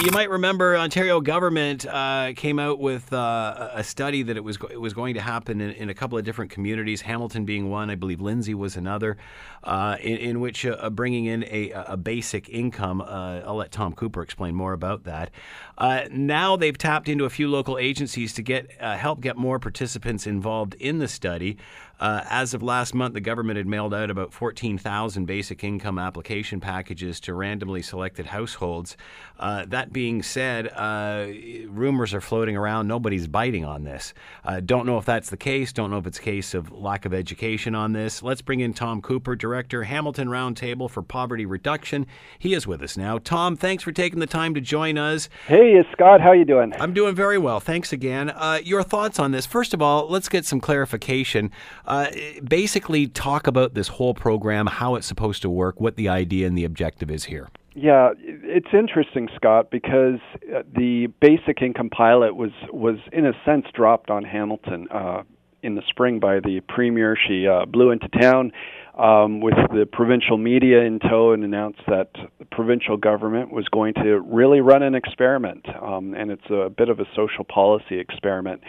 You might remember Ontario government uh, came out with uh, a study that it was it was going to happen in, in, a couple of different communities, Hamilton being one, I believe Lindsay was another, uh, in, in, which uh, bringing in a, a basic income. Uh, I'll let Tom Cooper explain more about that. Uh, now they've tapped into a few local agencies to get help get more participants involved in the study. as of last month, the government had mailed out about 14,000 basic income application packages to randomly selected households. that being said, uh, rumors are floating around. Nobody's biting on this. Uh, don't know if that's the case. Don't know if it's a case of lack of education on this. Let's bring in Tom Cooper, Director, Hamilton Roundtable for Poverty Reduction. He is with us now. Tom, thanks for taking the time to join us. Hey, it's Scott. How you doing? I'm doing very well. Thanks again. Uh, your thoughts on this? First of all, let's get some clarification. Uh, basically, talk about this whole program, how it's supposed to work, what the idea and the objective is here. Yeah, it's interesting, Scott, because uh, the basic income pilot was was in a sense dropped on Hamilton uh, in the spring by the premier. She uh, blew into town um, with the provincial media in tow and announced that the provincial government was going to really run an experiment, um, and it's a bit of a social policy experiment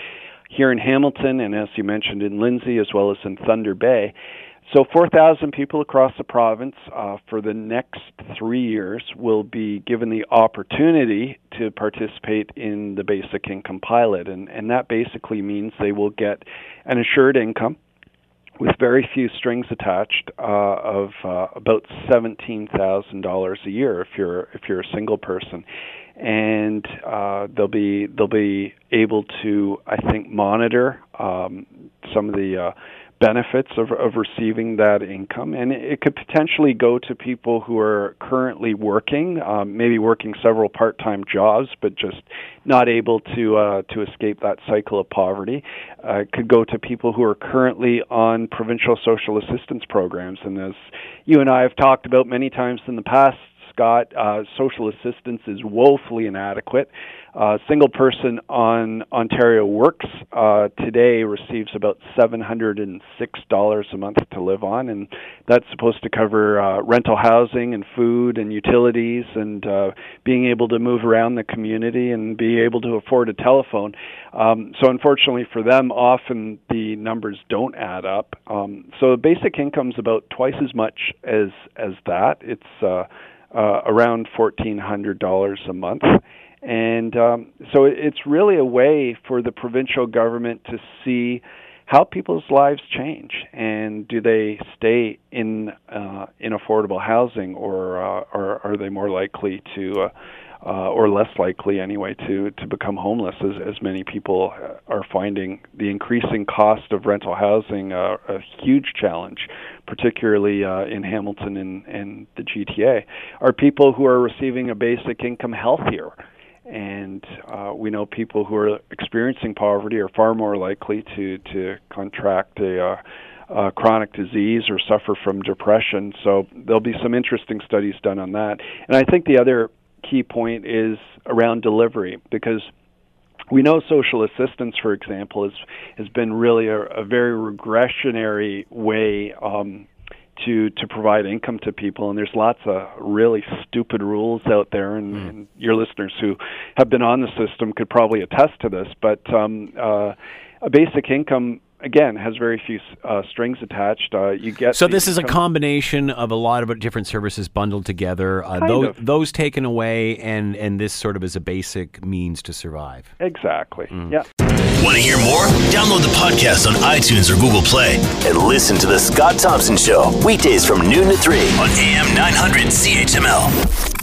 here in Hamilton, and as you mentioned in Lindsay, as well as in Thunder Bay. So 4,000 people across the province uh, for the next three years will be given the opportunity to participate in the basic income pilot. And, and that basically means they will get an assured income with very few strings attached uh, of uh, about $17,000 a year if you're, if you're a single person. And uh, they'll be they'll be able to I think monitor um, some of the uh, benefits of, of receiving that income, and it could potentially go to people who are currently working, um, maybe working several part-time jobs, but just not able to uh, to escape that cycle of poverty. Uh, it could go to people who are currently on provincial social assistance programs, and as you and I have talked about many times in the past, Scott, uh, social assistance is woefully inadequate. Uh, single person on Ontario Works uh, today receives about $706 a month to live on, and that's supposed to cover uh, rental housing and food and utilities and uh, being able to move around the community and be able to afford a telephone. Um, so, unfortunately for them, often the numbers don't add up. Um, so, basic income is about twice as much as as that. It's uh, uh, around $1,400 a month. And um, so it's really a way for the provincial government to see how people's lives change and do they stay in uh, in affordable housing or, uh, or are they more likely to uh, uh, or less likely anyway to to become homeless as as many people are finding the increasing cost of rental housing uh, a huge challenge particularly uh, in Hamilton and, and the GTA are people who are receiving a basic income healthier and uh, we know people who are experiencing poverty are far more likely to to contract a uh, uh, chronic disease or suffer from depression. So there'll be some interesting studies done on that. And I think the other key point is around delivery because we know social assistance, for example, has has been really a, a very regressionary way um, to to provide income to people, and there's lots of really stupid rules out there, and, mm. and your listeners who have been on the system could probably attest to this. But um, uh, a basic income again has very few uh, strings attached. Uh, you get so this is a combination of a lot of different services bundled together. Uh, those, those, taken away, and and this sort of is a basic means to survive. Exactly. Mm. Yeah. Want to hear more? Download the podcast on iTunes or Google Play and listen to the Scott Thompson Show weekdays from noon to three on AM 900 CHML.